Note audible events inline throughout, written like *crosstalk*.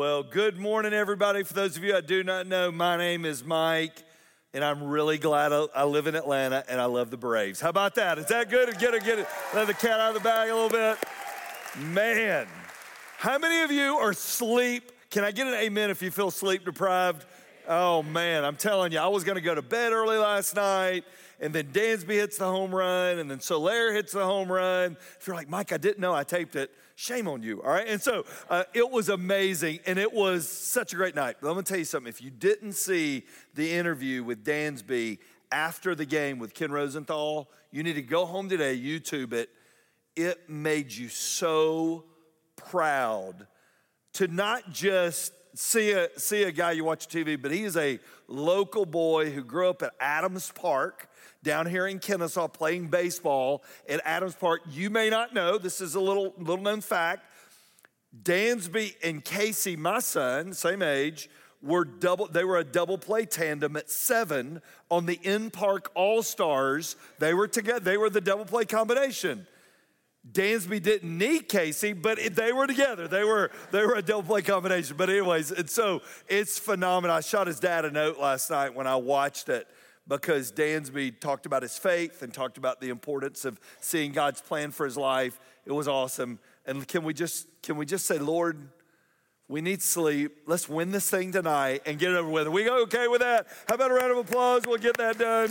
Well, good morning, everybody. For those of you I do not know, my name is Mike, and I'm really glad I, live in Atlanta and I love the Braves. How about that? Is that good? Get it, get it. Let the cat out of the bag a little bit. Man, how many of you are sleep? Can I get an amen if you feel sleep deprived? Oh man, I'm telling you, I was gonna go to bed early last night, and then Dansby hits the home run, and then Soler hits the home run. If you're like, Mike, I didn't know I taped it, shame on you, all right? And so uh, it was amazing, and it was such a great night. But I'm gonna tell you something if you didn't see the interview with Dansby after the game with Ken Rosenthal, you need to go home today, YouTube it. It made you so proud to not just see a, see a guy you watch TV, but he is a local boy who grew up at Adams Park down here in Kennesaw playing baseball at Adams Park. You may not know, this is a little, little known fact. Dansby and Casey, my son, same age, were double they were a double play tandem at seven on the in park all stars they were together they were the double play combination Dansby didn't need Casey, but they were together. They were they were a double play combination. But anyways, and so it's phenomenal. I shot his dad a note last night when I watched it because Dansby talked about his faith and talked about the importance of seeing God's plan for his life. It was awesome. And can we just can we just say, Lord, we need sleep. Let's win this thing tonight and get it over with. Are we go okay with that? How about a round of applause? We'll get that done.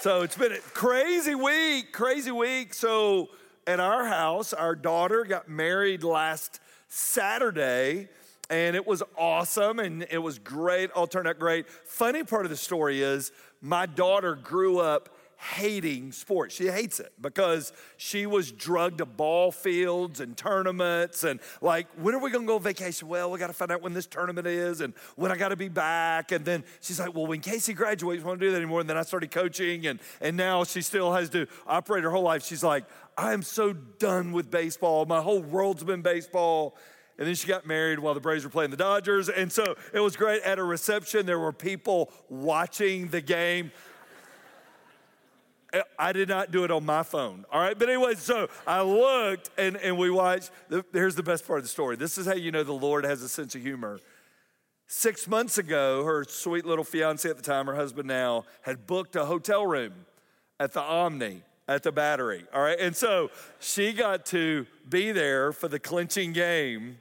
So it's been a crazy week, crazy week. So at our house, our daughter got married last Saturday, and it was awesome and it was great. All turned out great. Funny part of the story is my daughter grew up hating sports. She hates it because she was drugged to ball fields and tournaments and like, when are we gonna go on vacation? Well, we gotta find out when this tournament is and when I gotta be back. And then she's like, well, when Casey graduates, we won't do that anymore. And then I started coaching and, and now she still has to operate her whole life. She's like, I am so done with baseball. My whole world's been baseball. And then she got married while the Braves were playing the Dodgers. And so it was great. At a reception, there were people watching the game. I did not do it on my phone. All right. But anyway, so I looked and, and we watched. Here's the best part of the story. This is how you know the Lord has a sense of humor. Six months ago, her sweet little fiance at the time, her husband now, had booked a hotel room at the Omni at the Battery. All right. And so she got to be there for the clinching game.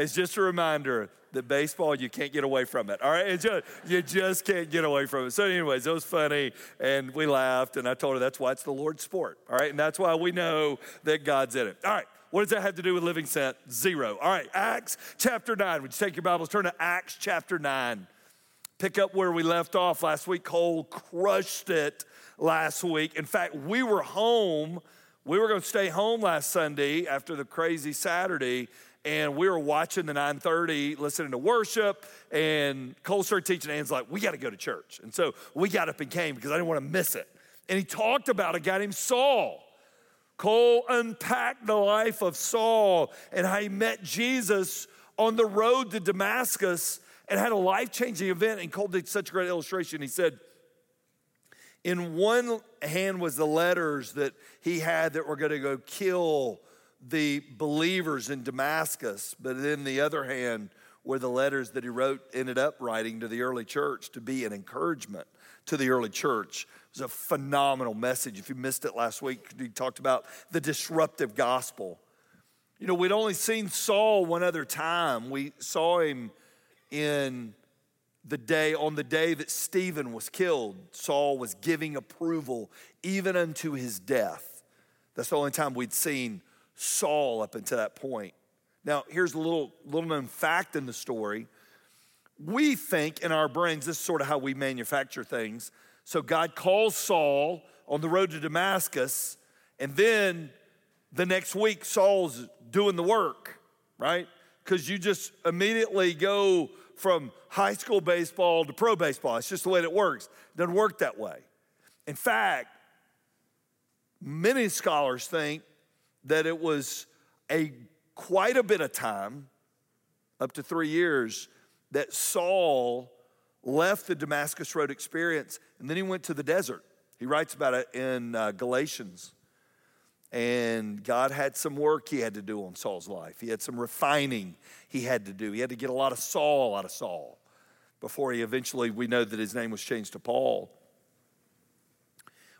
It's just a reminder that baseball, you can't get away from it. All right, just, you just can't get away from it. So, anyways, it was funny, and we laughed, and I told her that's why it's the Lord's sport. All right, and that's why we know that God's in it. All right. What does that have to do with living sent? Zero. All right, Acts chapter 9. Would you take your Bibles, turn to Acts chapter 9. Pick up where we left off last week. Cole crushed it last week. In fact, we were home. We were going to stay home last Sunday after the crazy Saturday and we were watching the 930 listening to worship and cole started teaching and he's like we got to go to church. And so we got up and came because i didn't want to miss it. And he talked about a guy named saul. Cole unpacked the life of saul and how he met jesus on the road to damascus and had a life-changing event. And cole did such a great illustration. He said in one hand was the letters that he had that were going to go kill the believers in Damascus, but in the other hand were the letters that he wrote, ended up writing to the early church to be an encouragement to the early church. It was a phenomenal message. If you missed it last week, he talked about the disruptive gospel. You know, we'd only seen Saul one other time. We saw him in the day, on the day that Stephen was killed. Saul was giving approval even unto his death. That's the only time we'd seen Saul up until that point. Now, here's a little, little known fact in the story. We think in our brains, this is sort of how we manufacture things. So God calls Saul on the road to Damascus, and then the next week, Saul's doing the work, right? Because you just immediately go from high school baseball to pro baseball. It's just the way that it works. It doesn't work that way. In fact, many scholars think that it was a quite a bit of time, up to three years, that Saul left the Damascus Road experience and then he went to the desert. He writes about it in uh, Galatians. And God had some work he had to do on Saul's life. He had some refining he had to do. He had to get a lot of Saul out of Saul before he eventually, we know that his name was changed to Paul.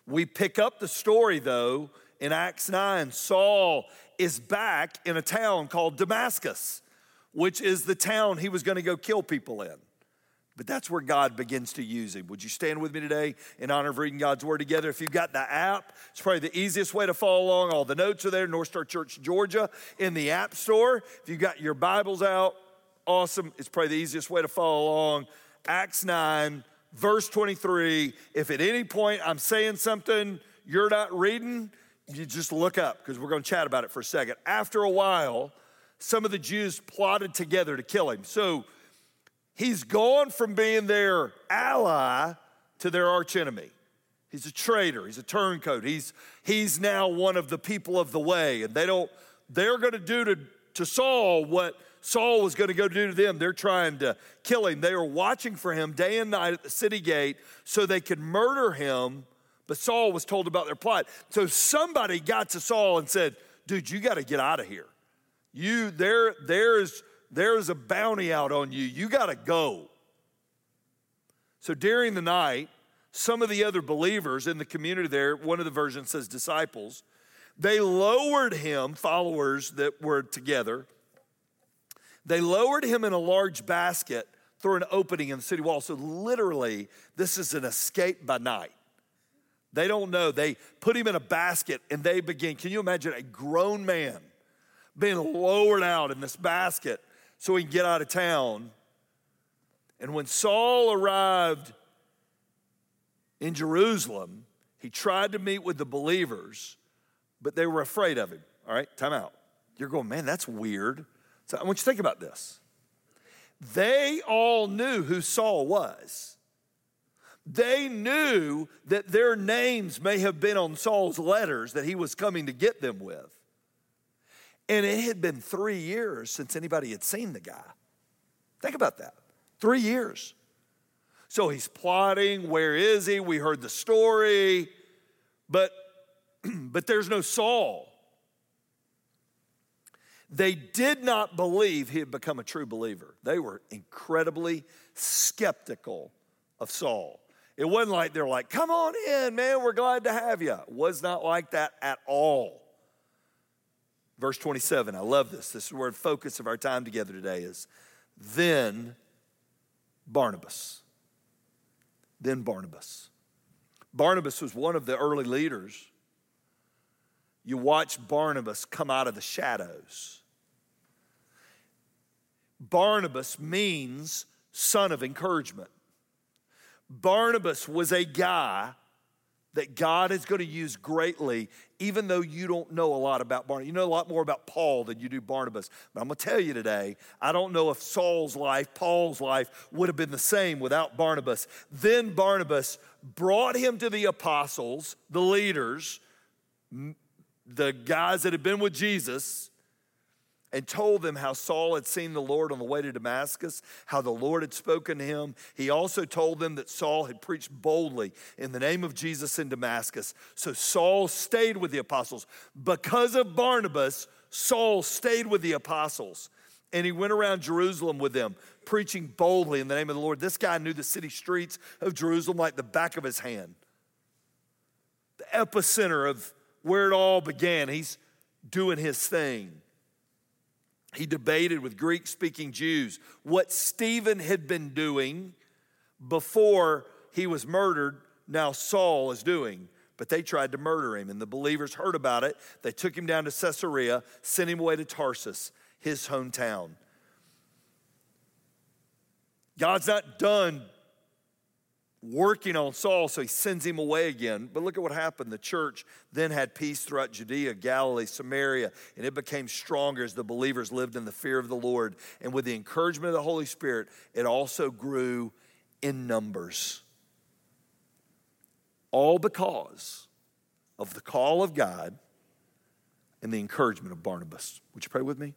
We pick up the story though in Acts 9. Saul is back in a town called Damascus, which is the town he was going to go kill people in. But that's where God begins to use him. Would you stand with me today in honor of reading God's Word together? If you've got the app, it's probably the easiest way to follow along. All the notes are there, North Star Church, Georgia, in the App Store. If you've got your Bibles out, awesome. It's probably the easiest way to follow along. Acts 9, verse 23. If at any point I'm saying something you're not reading, you just look up because we're going to chat about it for a second. After a while, some of the Jews plotted together to kill him. So, He's gone from being their ally to their archenemy. He's a traitor, he's a turncoat. He's, he's now one of the people of the way. And they don't, they're going to do to, to Saul what Saul was going to go do to them. They're trying to kill him. They were watching for him day and night at the city gate so they could murder him. But Saul was told about their plot. So somebody got to Saul and said, Dude, you got to get out of here. You, there, there's there's a bounty out on you. You got to go. So during the night, some of the other believers in the community there, one of the versions says disciples, they lowered him, followers that were together, they lowered him in a large basket through an opening in the city wall. So literally, this is an escape by night. They don't know. They put him in a basket and they begin. Can you imagine a grown man being lowered out in this basket so he can get out of town. And when Saul arrived in Jerusalem, he tried to meet with the believers, but they were afraid of him. All right, time out. You're going, man, that's weird. So I want you to think about this. They all knew who Saul was. They knew that their names may have been on Saul's letters that he was coming to get them with. And it had been three years since anybody had seen the guy. Think about that. Three years. So he's plotting. Where is he? We heard the story, but, *clears throat* but there's no Saul. They did not believe he had become a true believer. They were incredibly skeptical of Saul. It wasn't like they're like, come on in, man, we're glad to have you. It was not like that at all. Verse 27, I love this. This is where the focus of our time together today is. Then Barnabas. Then Barnabas. Barnabas was one of the early leaders. You watch Barnabas come out of the shadows. Barnabas means son of encouragement. Barnabas was a guy that God is going to use greatly, even though you don't know a lot about Barnabas. You know a lot more about Paul than you do Barnabas. But I'm going to tell you today, I don't know if Saul's life, Paul's life, would have been the same without Barnabas. Then Barnabas brought him to the apostles, the leaders, the guys that had been with Jesus, and told them how Saul had seen the Lord on the way to Damascus, how the Lord had spoken to him. He also told them that Saul had preached boldly in the name of Jesus in Damascus. So Saul stayed with the apostles. Because of Barnabas, Saul stayed with the apostles. And he went around Jerusalem with them, preaching boldly in the name of the Lord. This guy knew the city streets of Jerusalem like the back of his hand. The epicenter of where it all began. He's doing his thing. He debated with Greek speaking Jews what Stephen had been doing before he was murdered, now Saul is doing. But they tried to murder him, and the believers heard about it. They took him down to Caesarea, sent him away to Tarsus, his hometown. God's not done working on Saul, so he sends him away again. But look at what happened. The church then had peace throughout Judea, Galilee, Samaria, and it became stronger as the believers lived in the fear of the Lord. And with the encouragement of the Holy Spirit, it also grew in numbers. All because of the call of God and the encouragement of Barnabas. Would you pray with me?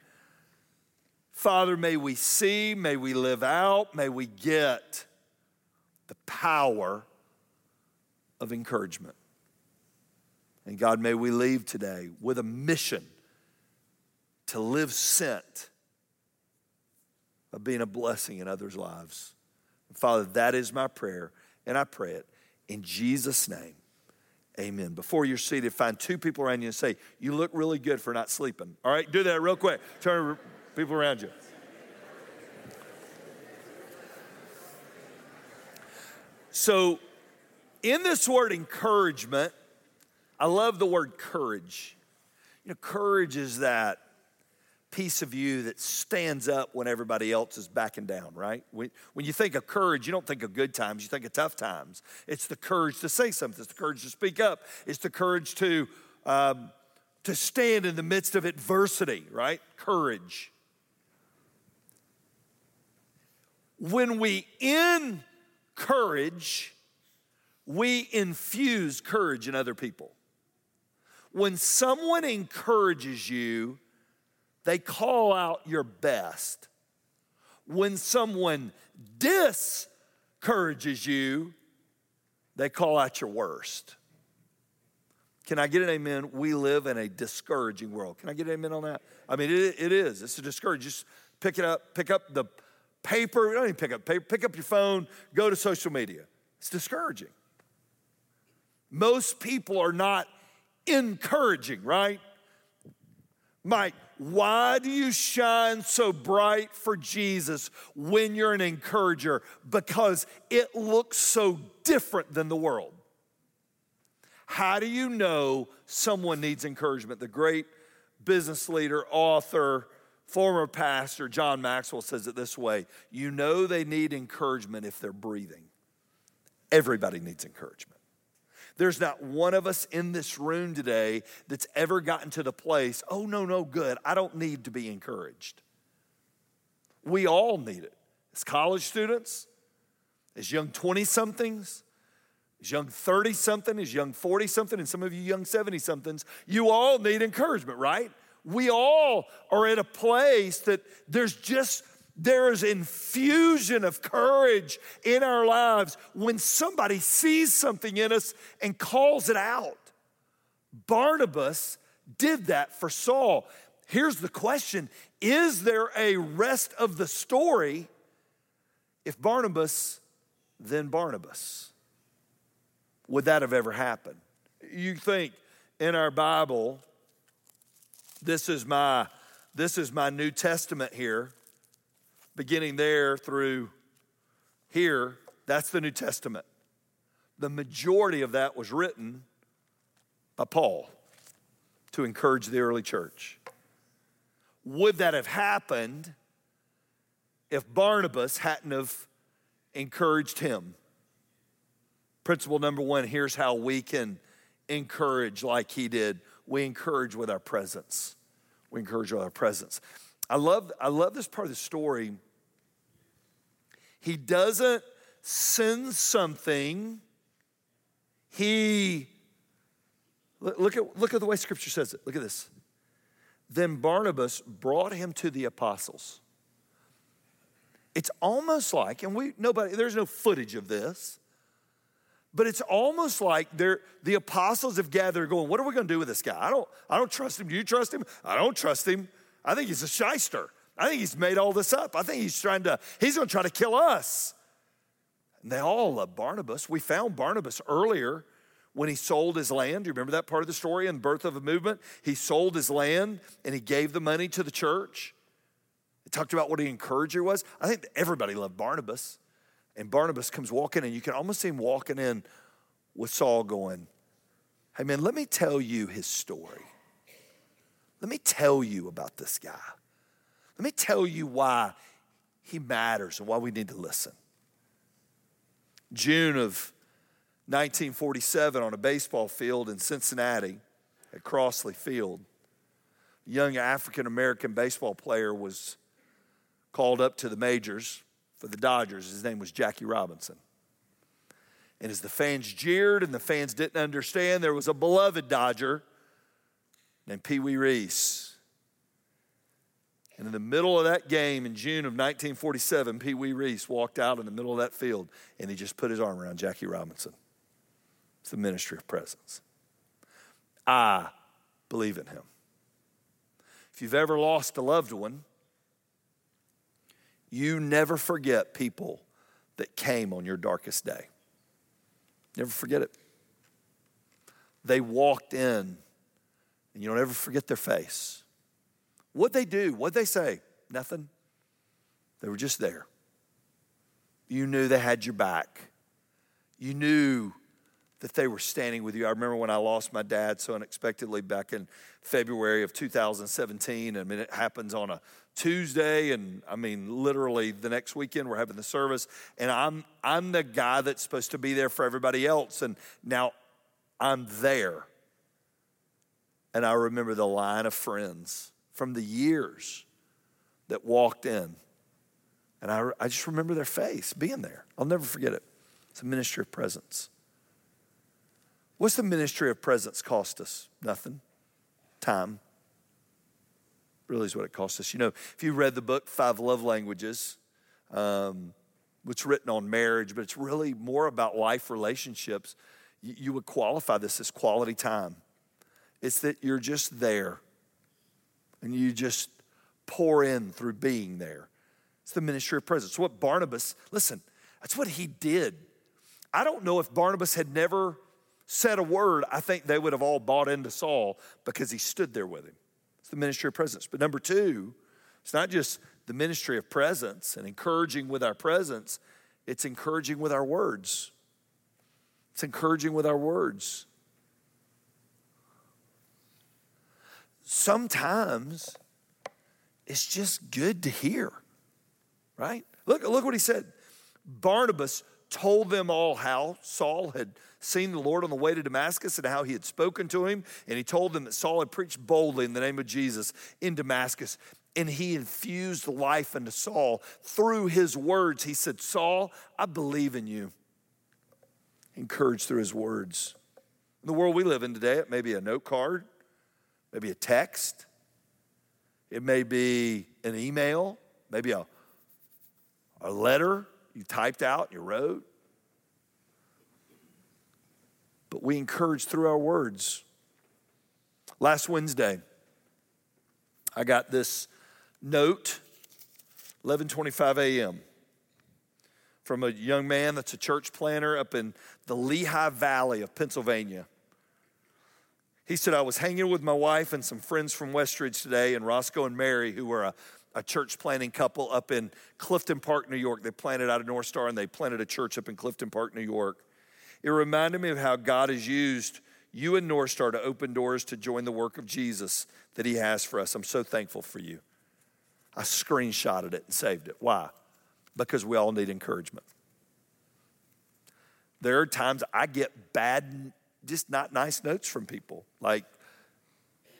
Father, may we see, may we live out, may we get the power of encouragement. And God, may we leave today with a mission to live sent of being a blessing in others' lives. Father, that is my prayer, and I pray it in Jesus' name. Amen. Before you're seated, find two people around you and say, You look really good for not sleeping. All right, do that real quick. Turn people around you. So, in this word encouragement, I love the word courage. You know, courage is that piece of you that stands up when everybody else is backing down, right? When, when you think of courage, you don't think of good times, you think of tough times. It's the courage to say something, it's the courage to speak up, it's the courage to, um, to stand in the midst of adversity, right? Courage. When we encourage, we infuse courage in other people. When someone encourages you, they call out your best. When someone discourages you, they call out your worst. Can I get an amen? We live in a discouraging world. Can I get an amen on that? I mean, it, it is. It's a discouraging. Just pick it up, pick up the paper. Don't even pick up paper. Pick up your phone, go to social media. It's discouraging. Most people are not encouraging, right? Mike, why do you shine so bright for Jesus when you're an encourager? Because it looks so different than the world. How do you know someone needs encouragement? The great business leader, author, former pastor John Maxwell says it this way You know they need encouragement if they're breathing. Everybody needs encouragement. There's not one of us in this room today that's ever gotten to the place, oh, no, no, good. I don't need to be encouraged. We all need it. As college students, as young 20 somethings, as young 30 something, as young 40 something, and some of you young 70 somethings, you all need encouragement, right? We all are at a place that there's just there is infusion of courage in our lives when somebody sees something in us and calls it out. Barnabas did that for Saul. Here's the question Is there a rest of the story if Barnabas, then Barnabas? Would that have ever happened? You think in our Bible, this is my this is my New Testament here beginning there through here, that's the New Testament. The majority of that was written by Paul to encourage the early church. Would that have happened if Barnabas hadn't have encouraged him? Principle number one here's how we can encourage like he did. We encourage with our presence. We encourage with our presence. I love, I love this part of the story. He doesn't send something, he, look at, look at the way scripture says it. Look at this. Then Barnabas brought him to the apostles. It's almost like, and we nobody, there's no footage of this, but it's almost like they're, the apostles have gathered going, what are we going to do with this guy? I don't, I don't trust him. Do you trust him? I don't trust him. I think he's a shyster. I think he's made all this up. I think he's trying to, he's going to try to kill us. And they all love Barnabas. We found Barnabas earlier when he sold his land. Do you remember that part of the story in birth of a movement? He sold his land and he gave the money to the church. It talked about what an encourager was. I think everybody loved Barnabas. And Barnabas comes walking in, you can almost see him walking in with Saul going, Hey man, let me tell you his story. Let me tell you about this guy. Let me tell you why he matters and why we need to listen. June of 1947 on a baseball field in Cincinnati at Crosley Field, a young African American baseball player was called up to the majors for the Dodgers. His name was Jackie Robinson. And as the fans jeered and the fans didn't understand, there was a beloved Dodger named Pee Wee Reese. And in the middle of that game in June of 1947, Pee Wee Reese walked out in the middle of that field and he just put his arm around Jackie Robinson. It's the ministry of presence. I believe in him. If you've ever lost a loved one, you never forget people that came on your darkest day. Never forget it. They walked in, and you don't ever forget their face. What'd they do? What'd they say? Nothing. They were just there. You knew they had your back. You knew that they were standing with you. I remember when I lost my dad so unexpectedly back in February of 2017. I mean, it happens on a Tuesday, and I mean, literally the next weekend we're having the service, and I'm I'm the guy that's supposed to be there for everybody else, and now I'm there. And I remember the line of friends from the years that walked in. And I, I just remember their face being there. I'll never forget it. It's a ministry of presence. What's the ministry of presence cost us? Nothing. Time. Really is what it cost us. You know, if you read the book Five Love Languages, um, it's written on marriage, but it's really more about life relationships. You, you would qualify this as quality time. It's that you're just there and you just pour in through being there. It's the ministry of presence. What Barnabas, listen, that's what he did. I don't know if Barnabas had never said a word, I think they would have all bought into Saul because he stood there with him. It's the ministry of presence. But number two, it's not just the ministry of presence and encouraging with our presence, it's encouraging with our words. It's encouraging with our words. Sometimes it's just good to hear, right? Look, look what he said. Barnabas told them all how Saul had seen the Lord on the way to Damascus and how he had spoken to him. And he told them that Saul had preached boldly in the name of Jesus in Damascus. And he infused life into Saul through his words. He said, Saul, I believe in you. Encouraged through his words. In the world we live in today, it may be a note card, maybe a text, it may be an email, maybe a, a letter you typed out, you wrote. But we encourage through our words. Last Wednesday, I got this note, 11:25 a.m. from a young man that's a church planter up in the Lehigh Valley of Pennsylvania. He said, I was hanging with my wife and some friends from Westridge today, and Roscoe and Mary, who were a a church planting couple up in Clifton Park, New York. They planted out of North Star and they planted a church up in Clifton Park, New York. It reminded me of how God has used you and North Star to open doors to join the work of Jesus that He has for us. I'm so thankful for you. I screenshotted it and saved it. Why? Because we all need encouragement. There are times I get bad, just not nice notes from people. Like,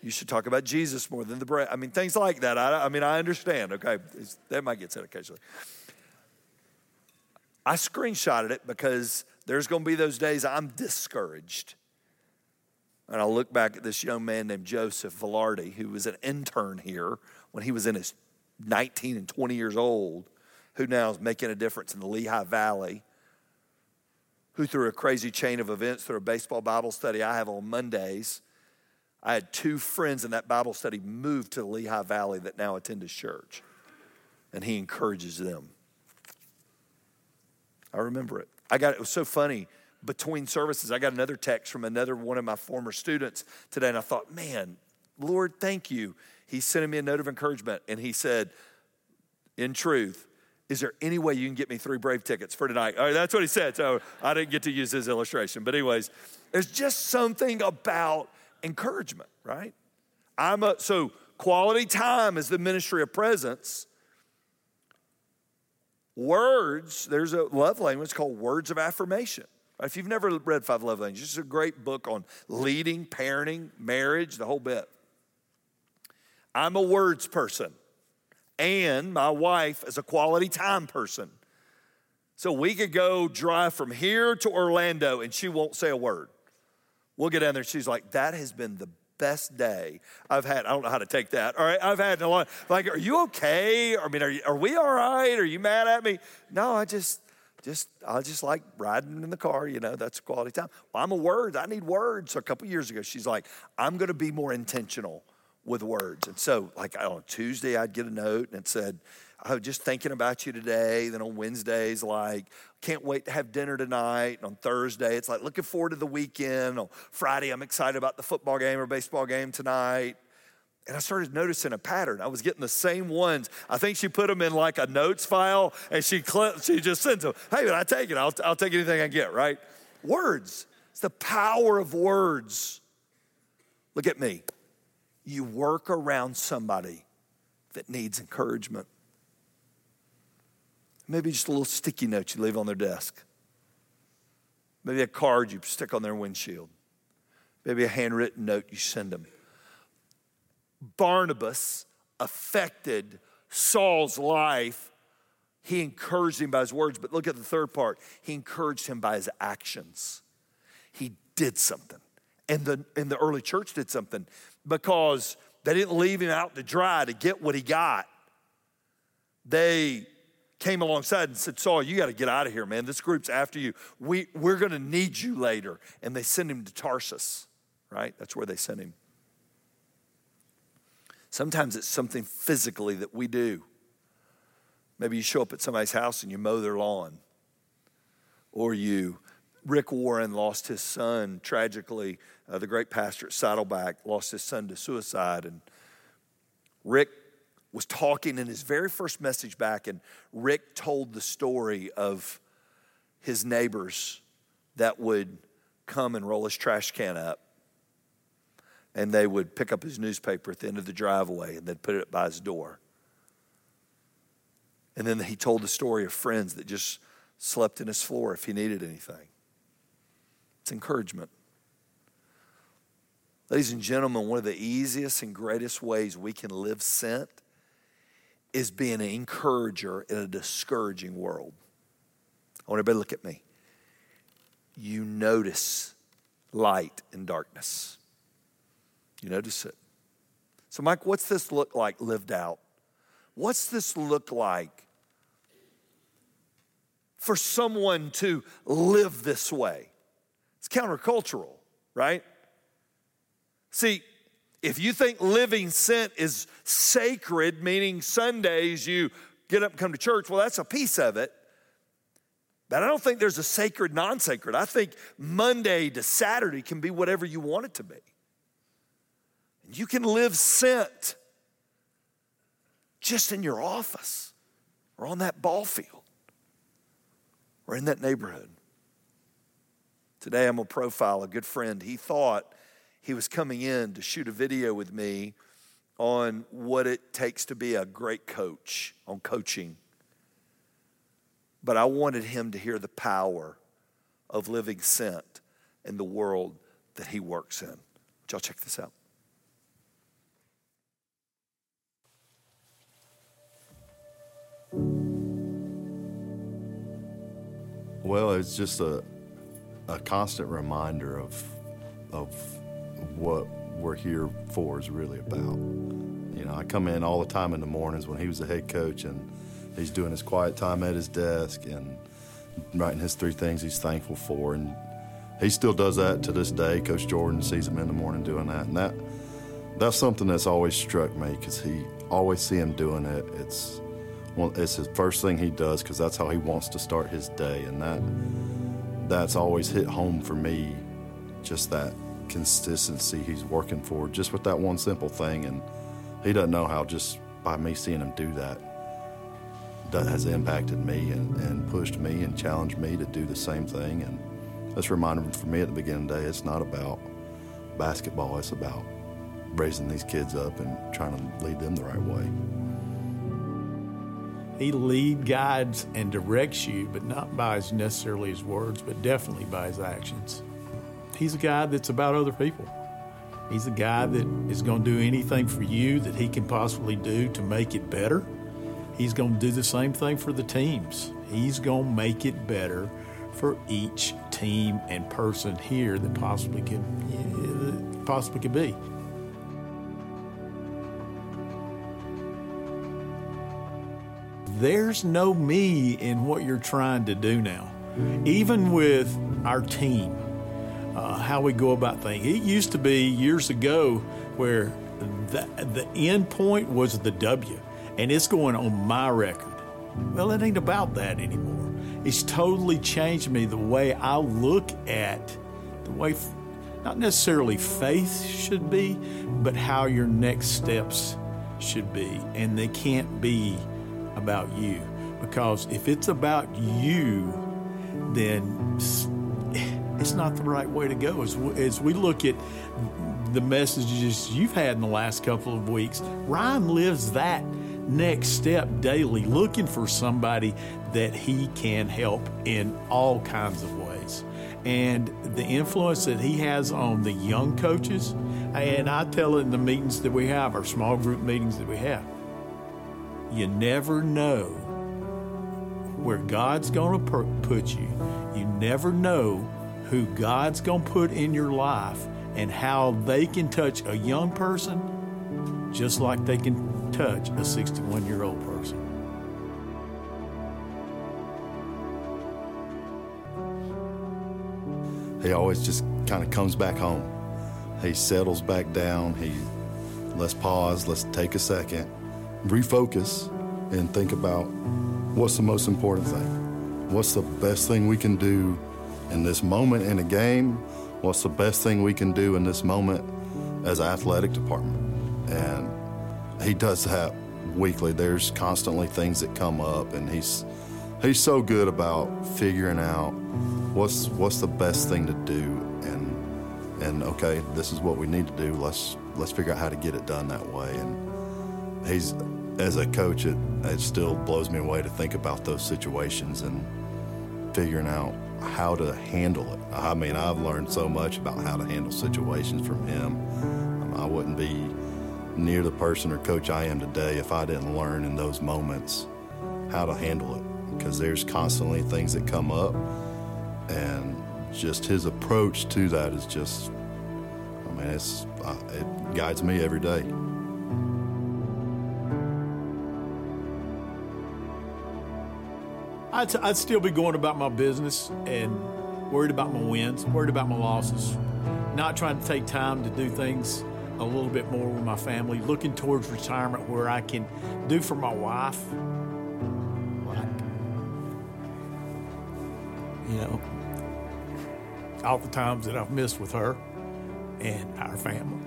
you should talk about Jesus more than the bread. I mean, things like that. I, I mean, I understand, okay? It's, that might get said occasionally. I screenshotted it because there's going to be those days I'm discouraged. And I look back at this young man named Joseph Velarde, who was an intern here when he was in his 19 and 20 years old, who now is making a difference in the Lehigh Valley, who through a crazy chain of events, through a baseball Bible study I have on Mondays, I had two friends in that Bible study move to the Lehigh Valley that now attend his church, and he encourages them. I remember it. I got it was so funny. Between services, I got another text from another one of my former students today, and I thought, man, Lord, thank you. He sent me a note of encouragement, and he said, in truth, is there any way you can get me three Brave tickets for tonight? All right, that's what he said. So I didn't get to use his illustration. But, anyways, there's just something about encouragement, right? I'm a, so quality time is the ministry of presence. Words, there's a love language called words of affirmation. If you've never read Five Love Languages, it's a great book on leading, parenting, marriage, the whole bit. I'm a words person, and my wife is a quality time person. So we could go drive from here to Orlando and she won't say a word. We'll get down there. She's like, that has been the best day I've had. I don't know how to take that. All right, I've had a lot. Like, are you okay? I mean, are, you, are we all right? Are you mad at me? No, I just just I just like riding in the car, you know, that's quality time. Well, I'm a word, I need words. So a couple years ago, she's like, I'm gonna be more intentional with words. And so, like on Tuesday, I'd get a note and it said, I was just thinking about you today. Then on Wednesdays, like, can't wait to have dinner tonight. And on Thursday, it's like, looking forward to the weekend. On Friday, I'm excited about the football game or baseball game tonight. And I started noticing a pattern. I was getting the same ones. I think she put them in like a notes file and she, cl- she just sends them. Hey, but I take it. I'll, I'll take anything I get, right? Words. It's the power of words. Look at me. You work around somebody that needs encouragement. Maybe just a little sticky note you leave on their desk. Maybe a card you stick on their windshield. Maybe a handwritten note you send them. Barnabas affected Saul's life. He encouraged him by his words, but look at the third part. He encouraged him by his actions. He did something. And the, and the early church did something because they didn't leave him out to dry to get what he got. They came alongside and said, Saul, you got to get out of here, man. This group's after you. We, we're going to need you later. And they send him to Tarsus, right? That's where they sent him. Sometimes it's something physically that we do. Maybe you show up at somebody's house and you mow their lawn. Or you, Rick Warren lost his son tragically. Uh, the great pastor at Saddleback lost his son to suicide. And Rick was talking in his very first message back, and Rick told the story of his neighbors that would come and roll his trash can up. And they would pick up his newspaper at the end of the driveway and they'd put it by his door. And then he told the story of friends that just slept in his floor if he needed anything. It's encouragement. Ladies and gentlemen, one of the easiest and greatest ways we can live sent is being an encourager in a discouraging world. I want everybody to look at me. You notice light in darkness. You notice it. So, Mike, what's this look like lived out? What's this look like for someone to live this way? It's countercultural, right? See, if you think living sent is sacred, meaning Sundays you get up and come to church, well, that's a piece of it. But I don't think there's a sacred, non sacred. I think Monday to Saturday can be whatever you want it to be. And you can live sent just in your office or on that ball field or in that neighborhood. Today I'm going to profile a good friend. He thought he was coming in to shoot a video with me on what it takes to be a great coach, on coaching. But I wanted him to hear the power of living sent in the world that he works in. Y'all check this out. Well, it's just a, a constant reminder of, of what we're here for is really about. You know, I come in all the time in the mornings when he was the head coach and he's doing his quiet time at his desk and writing his three things he's thankful for. And he still does that to this day. Coach Jordan sees him in the morning doing that. And that that's something that's always struck me because he always see him doing it. It's well, it's his first thing he does because that's how he wants to start his day. And that that's always hit home for me, just that consistency he's working for just with that one simple thing. And he doesn't know how just by me seeing him do that, that has impacted me and, and pushed me and challenged me to do the same thing. And that's a reminder for me at the beginning of the day it's not about basketball, it's about raising these kids up and trying to lead them the right way. He lead guides and directs you, but not by his necessarily his words, but definitely by his actions. He's a guy that's about other people. He's a guy that is going to do anything for you that he can possibly do to make it better. He's going to do the same thing for the teams. He's going to make it better for each team and person here that possibly could yeah, possibly could be. there's no me in what you're trying to do now. Even with our team, uh, how we go about things. It used to be years ago where the, the end point was the W, and it's going on my record. Well, it ain't about that anymore. It's totally changed me the way I look at the way, not necessarily faith should be, but how your next steps should be. And they can't be about you. Because if it's about you, then it's not the right way to go. As, as we look at the messages you've had in the last couple of weeks, Ryan lives that next step daily, looking for somebody that he can help in all kinds of ways. And the influence that he has on the young coaches, and I tell it in the meetings that we have, our small group meetings that we have, you never know where God's going to put you. You never know who God's going to put in your life and how they can touch a young person just like they can touch a 61 year old person. He always just kind of comes back home. He settles back down. He let's pause, let's take a second, refocus, and think about what's the most important thing. What's the best thing we can do in this moment in a game? What's the best thing we can do in this moment as an athletic department? And he does that weekly. There's constantly things that come up, and he's he's so good about figuring out what's what's the best thing to do, and and okay, this is what we need to do. Let's let's figure out how to get it done that way. And he's as a coach, it it still blows me away to think about those situations and figuring out how to handle it. I mean, I've learned so much about how to handle situations from him. I wouldn't be near the person or coach I am today if I didn't learn in those moments how to handle it. Because there's constantly things that come up, and just his approach to that is just, I mean, it's uh, it guides me every day. I'd, I'd still be going about my business and worried about my wins, worried about my losses, not trying to take time to do things a little bit more with my family, looking towards retirement where I can do for my wife. Like, you know, all the times that I've missed with her and our family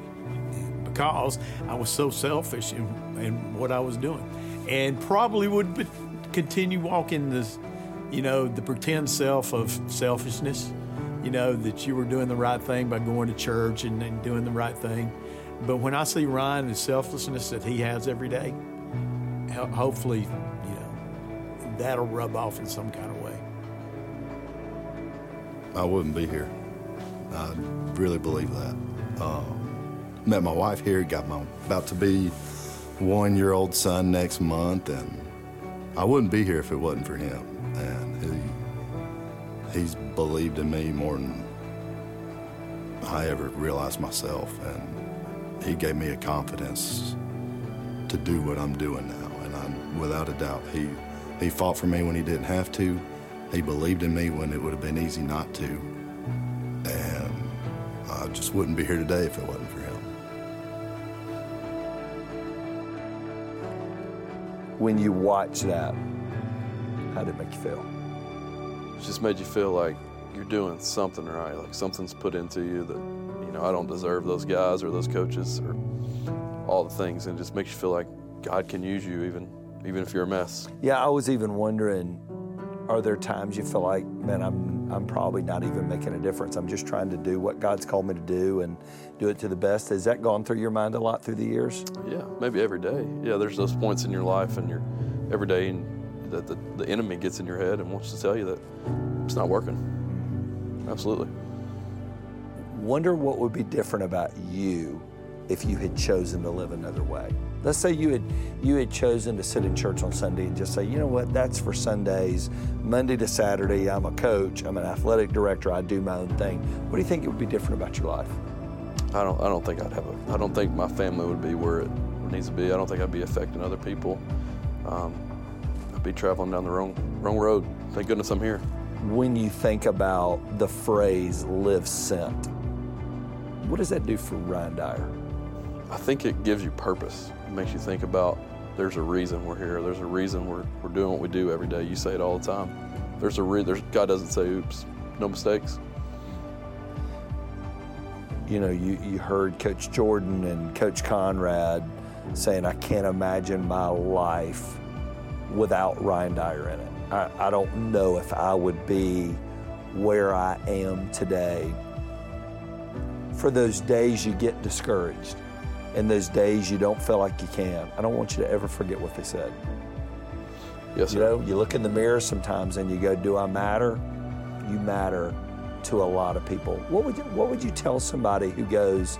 because I was so selfish in, in what I was doing. And probably would be, continue walking this, you know, the pretend self of selfishness, you know, that you were doing the right thing by going to church and, and doing the right thing. But when I see Ryan, the selflessness that he has every day, hopefully, you know, that'll rub off in some kind of way. I wouldn't be here. I really believe that. Uh, met my wife here, got my about to be one year old son next month, and I wouldn't be here if it wasn't for him. And he he's believed in me more than I ever realized myself, and he gave me a confidence to do what I'm doing now. And I'm without a doubt, he he fought for me when he didn't have to. He believed in me when it would have been easy not to. And I just wouldn't be here today if it wasn't When you watch that, how did it make you feel? It just made you feel like you're doing something right, like something's put into you that, you know, I don't deserve those guys or those coaches or all the things, and it just makes you feel like God can use you even, even if you're a mess. Yeah, I was even wondering, are there times you feel like, man, I'm, I'm probably not even making a difference. I'm just trying to do what God's called me to do and do it to the best. Has that gone through your mind a lot through the years? Yeah, maybe every day. Yeah, there's those points in your life and you're every day and that the, the enemy gets in your head and wants to tell you that it's not working. Mm-hmm. Absolutely. Wonder what would be different about you if you had chosen to live another way. Let's say you had you had chosen to sit in church on Sunday and just say, you know what, that's for Sundays. Monday to Saturday, I'm a coach, I'm an athletic director, I do my own thing. What do you think it would be different about your life? I don't I don't think I'd have a I don't think my family would be where it needs to be. I don't think I'd be affecting other people. Um, I'd be traveling down the wrong wrong road. Thank goodness I'm here. When you think about the phrase "live sent," what does that do for Ryan Dyer? I think it gives you purpose. It makes you think about there's a reason we're here. There's a reason we're, we're doing what we do every day. You say it all the time. There's a re- there's God doesn't say oops, no mistakes. You know, you, you heard Coach Jordan and Coach Conrad saying, I can't imagine my life without Ryan Dyer in it. I, I don't know if I would be where I am today. For those days you get discouraged and those days you don't feel like you can, I don't want you to ever forget what they said. Yes, You sir. know, you look in the mirror sometimes and you go, "Do I matter?" You matter to a lot of people. What would you What would you tell somebody who goes,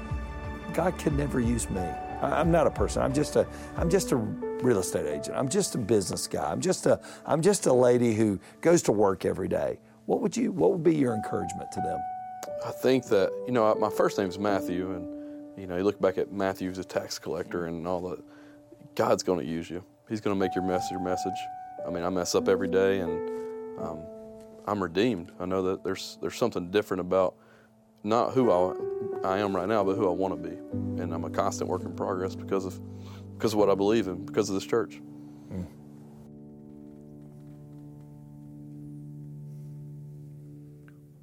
"God could never use me. I- I'm not a person. I'm just a I'm just a real estate agent. I'm just a business guy. I'm just a I'm just a lady who goes to work every day." What would you What would be your encouragement to them? I think that you know my first name's Matthew, and you know you look back at Matthew as a tax collector and all that. God's going to use you. He's going to make your message your message. I mean, I mess up every day, and um, I'm redeemed. I know that there's there's something different about not who I, I am right now, but who I want to be, and I'm a constant work in progress because of because of what I believe in, because of this church.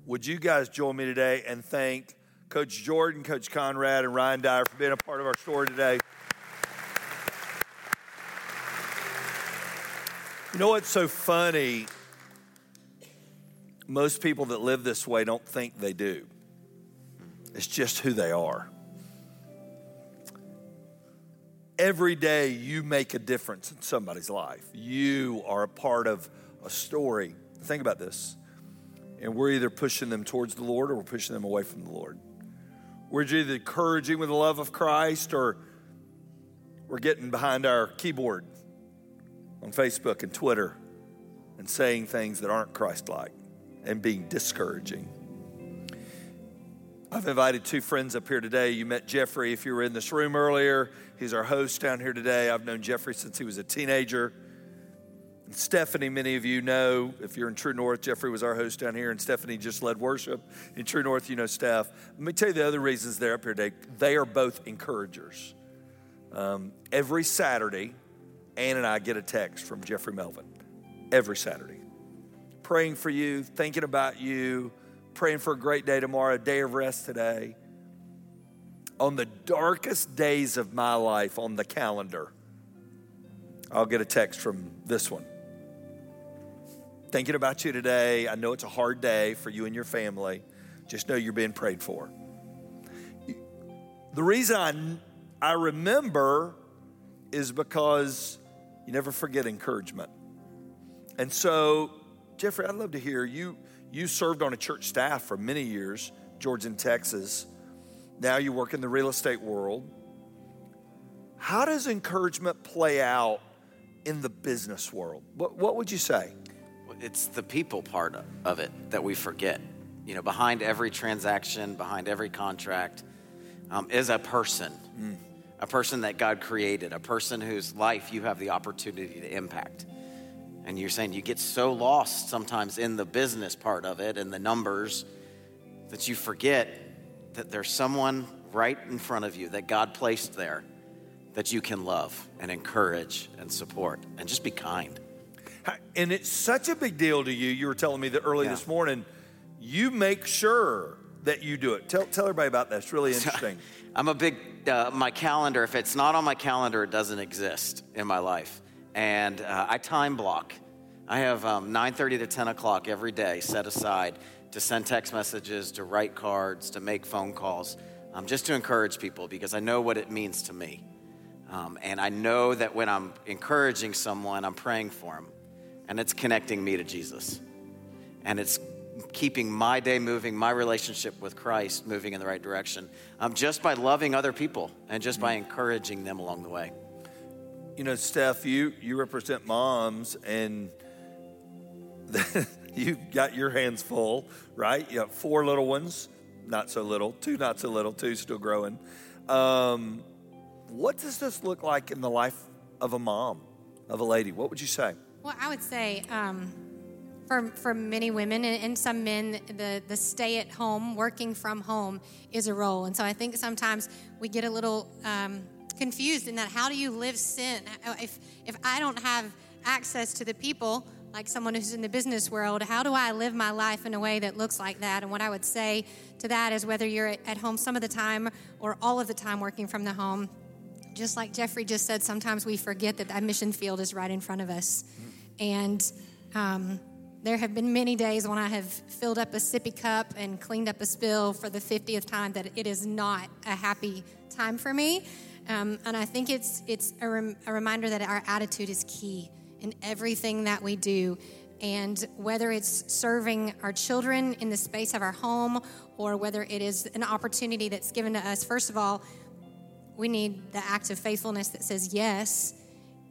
Would you guys join me today and thank Coach Jordan, Coach Conrad, and Ryan Dyer for being a part of our story today? You know what's so funny? Most people that live this way don't think they do. It's just who they are. Every day you make a difference in somebody's life. You are a part of a story. Think about this. And we're either pushing them towards the Lord or we're pushing them away from the Lord. We're either encouraging with the love of Christ or we're getting behind our keyboard on Facebook and Twitter and saying things that aren't Christ like and being discouraging. I've invited two friends up here today. You met Jeffrey if you were in this room earlier. He's our host down here today. I've known Jeffrey since he was a teenager. Stephanie, many of you know, if you're in True North, Jeffrey was our host down here, and Stephanie just led worship. In True North, you know Steph. Let me tell you the other reasons they're up here today. They are both encouragers. Um, every Saturday, Ann and I get a text from Jeffrey Melvin. Every Saturday. Praying for you, thinking about you, praying for a great day tomorrow, a day of rest today. On the darkest days of my life on the calendar, I'll get a text from this one. Thinking about you today. I know it's a hard day for you and your family. Just know you're being prayed for. The reason I, I remember is because you never forget encouragement. And so, Jeffrey, I'd love to hear you. You served on a church staff for many years, Georgia and Texas. Now you work in the real estate world. How does encouragement play out in the business world? What, what would you say? It's the people part of it that we forget. You know, behind every transaction, behind every contract, um, is a person, a person that God created, a person whose life you have the opportunity to impact. And you're saying you get so lost sometimes in the business part of it and the numbers that you forget that there's someone right in front of you that God placed there that you can love and encourage and support and just be kind. And it's such a big deal to you. You were telling me that early Yeah. this morning. You make sure that you do it. Tell, tell everybody about that. It's really interesting. *laughs* I'm a big, uh, my calendar, if it's not on my calendar, it doesn't exist in my life. And uh, I time block. I have um, 9.30 to 10 o'clock every day set aside to send text messages, to write cards, to make phone calls, um, just to encourage people because I know what it means to me. Um, and I know that when I'm encouraging someone, I'm praying for them. And it's connecting me to Jesus. And it's keeping my day moving, my relationship with Christ moving in the right direction, um, just by loving other people and just by encouraging them along the way. You know, Steph, you you represent moms, and *laughs* you've got your hands full, right? You have four little ones, not so little, two not so little, two still growing. Um, what does this look like in the life of a mom, of a lady? What would you say? Well, I would say um, for, for many women and, and some men, the, the stay at home, working from home is a role. And so I think sometimes we get a little um, confused in that how do you live sent? If, if I don't have access to the people, like someone who's in the business world, how do I live my life in a way that looks like that? And what I would say to that is whether you're at home some of the time or all of the time working from the home, just like Jeffrey just said, sometimes we forget that that mission field is right in front of us. And um, there have been many days when I have filled up a sippy cup and cleaned up a spill for the 50th time that it is not a happy time for me. Um, and I think it's, it's a, rem- a reminder that our attitude is key in everything that we do. And whether it's serving our children in the space of our home or whether it is an opportunity that's given to us, first of all, we need the act of faithfulness that says yes.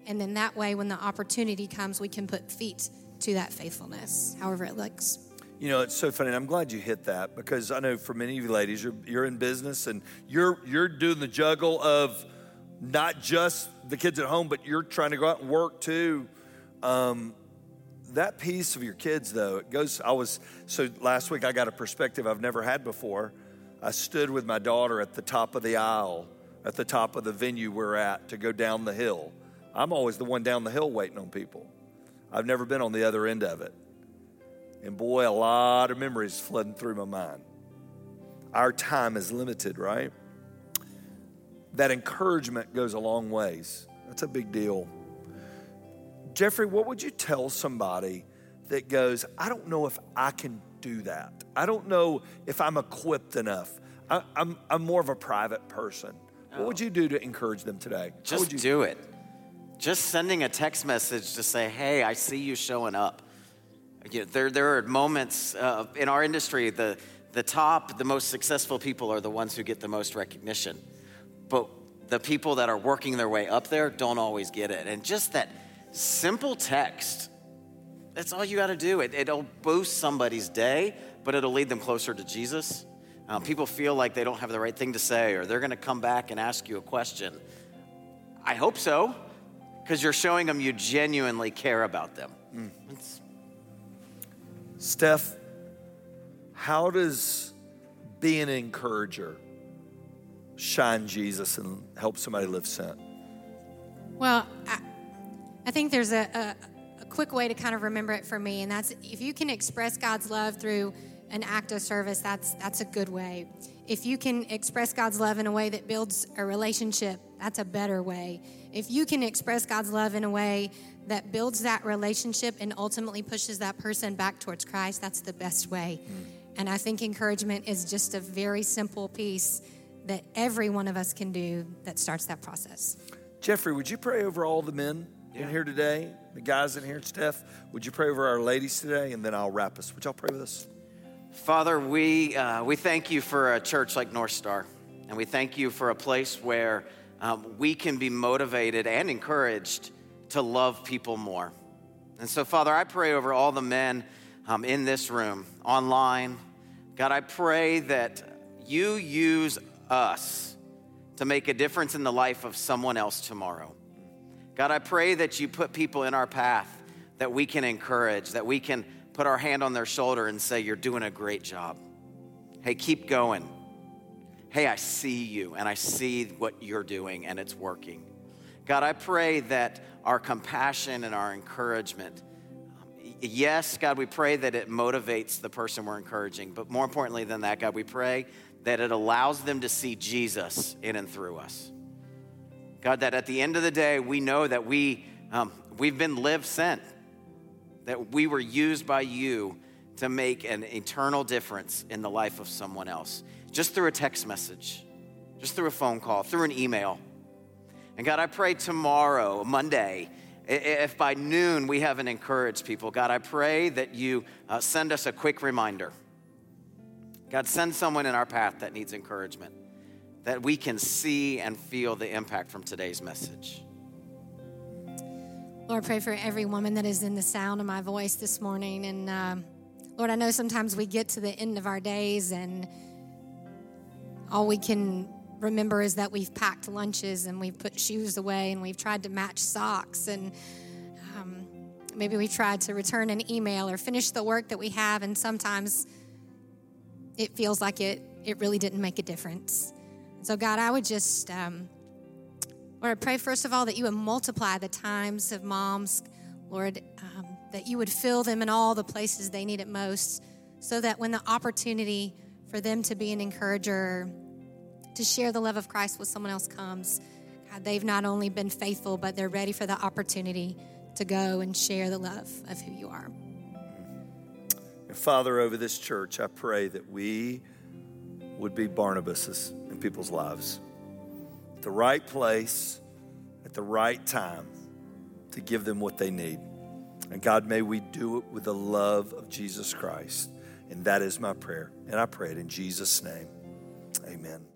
And then that way, when the opportunity comes, we can put feet to that faithfulness, however it looks. You know, it's so funny. And I'm glad you hit that because I know for many of you ladies, you're, you're in business and you're, you're doing the juggle of not just the kids at home, but you're trying to go out and work too. Um, that piece of your kids, though, it goes. I was, so last week I got a perspective I've never had before. I stood with my daughter at the top of the aisle, at the top of the venue we're at to go down the hill. I'm always the one down the hill waiting on people. I've never been on the other end of it. And boy, a lot of memories flooding through my mind. Our time is limited, right? That encouragement goes a long ways. That's a big deal. Jeffrey, what would you tell somebody that goes, I don't know if I can do that? I don't know if I'm equipped enough. I, am I'm, I'm more of a private person. What would oh. you do to encourage them today? Just do it. Just sending a text message to say, hey, I see you showing up. You know, there, there are moments uh, in our industry, the, the top, the most successful people are the ones who get the most recognition. But the people that are working their way up there don't always get it. And just that simple text, that's all you got to do. It, it'll boost somebody's day, but it'll lead them closer to Jesus. Um, people feel like they don't have the right thing to say or they're going to come back and ask you a question. I hope so, because you're showing them you genuinely care about them. Mm. Steph, how does being an encourager shine Jesus and help somebody live sent? Well, I, I think there's a, a, a quick way to kind of remember it for me, and that's if you can express God's love through an act of service, that's that's a good way. If you can express God's love in a way that builds a relationship, that's a better way. If you can express God's love in a way that builds that relationship and ultimately pushes that person back towards Christ, that's the best way. Mm. And I think encouragement is just a very simple piece that every one of us can do that starts that process. Jeffrey, would you pray over all the men yeah. in here today, the guys in here, Steph? Would you pray over our ladies today, and then I'll wrap us? Would y'all pray with us? Father, we, uh, we thank you for a church like North Star, and we thank you for a place where um, we can be motivated and encouraged to love people more. And so, Father, I pray over all the men um, in this room, online. God, I pray that you use us to make a difference in the life of someone else tomorrow. God, I pray that you put people in our path that we can encourage, that we can put our hand on their shoulder and say, You're doing a great job. Hey, keep going. Hey, I see you and I see what you're doing and it's working. God, I pray that our compassion and our encouragement, yes, God, we pray that it motivates the person we're encouraging, but more importantly than that, God, we pray that it allows them to see Jesus in and through us. God, that at the end of the day, we know that we, um, we've been live sent that we were used by you to make an eternal difference in the life of someone else, just through a text message, just through a phone call, through an email. And God, I pray tomorrow, Monday, if by noon we haven't encouraged people, God, I pray that you uh, send us a quick reminder. God, send someone in our path that needs encouragement, that we can see and feel the impact from today's message. Lord, pray for every woman that is in the sound of my voice this morning. And um, Lord, I know sometimes we get to the end of our days and all we can remember is that we've packed lunches and we've put shoes away and we've tried to match socks. And um, maybe we tried to return an email or finish the work that we have, and sometimes it feels like it, it really didn't make a difference. So, God, I would just, um, Lord, I pray first of all that you would multiply the times of moms, Lord, um, that you would fill them in all the places they need it most, so that when the opportunity for them to be an encourager, to share the love of Christ with someone else comes, God, they've not only been faithful, but they're ready for the opportunity to go and share the love of who you are. Father, over this church, I pray that we would be Barnabases in people's lives. At the right place, at the right time, to give them what they need. And God, may we do it with the love of Jesus Christ. And that is my prayer. And I pray it in Jesus' name. Amen.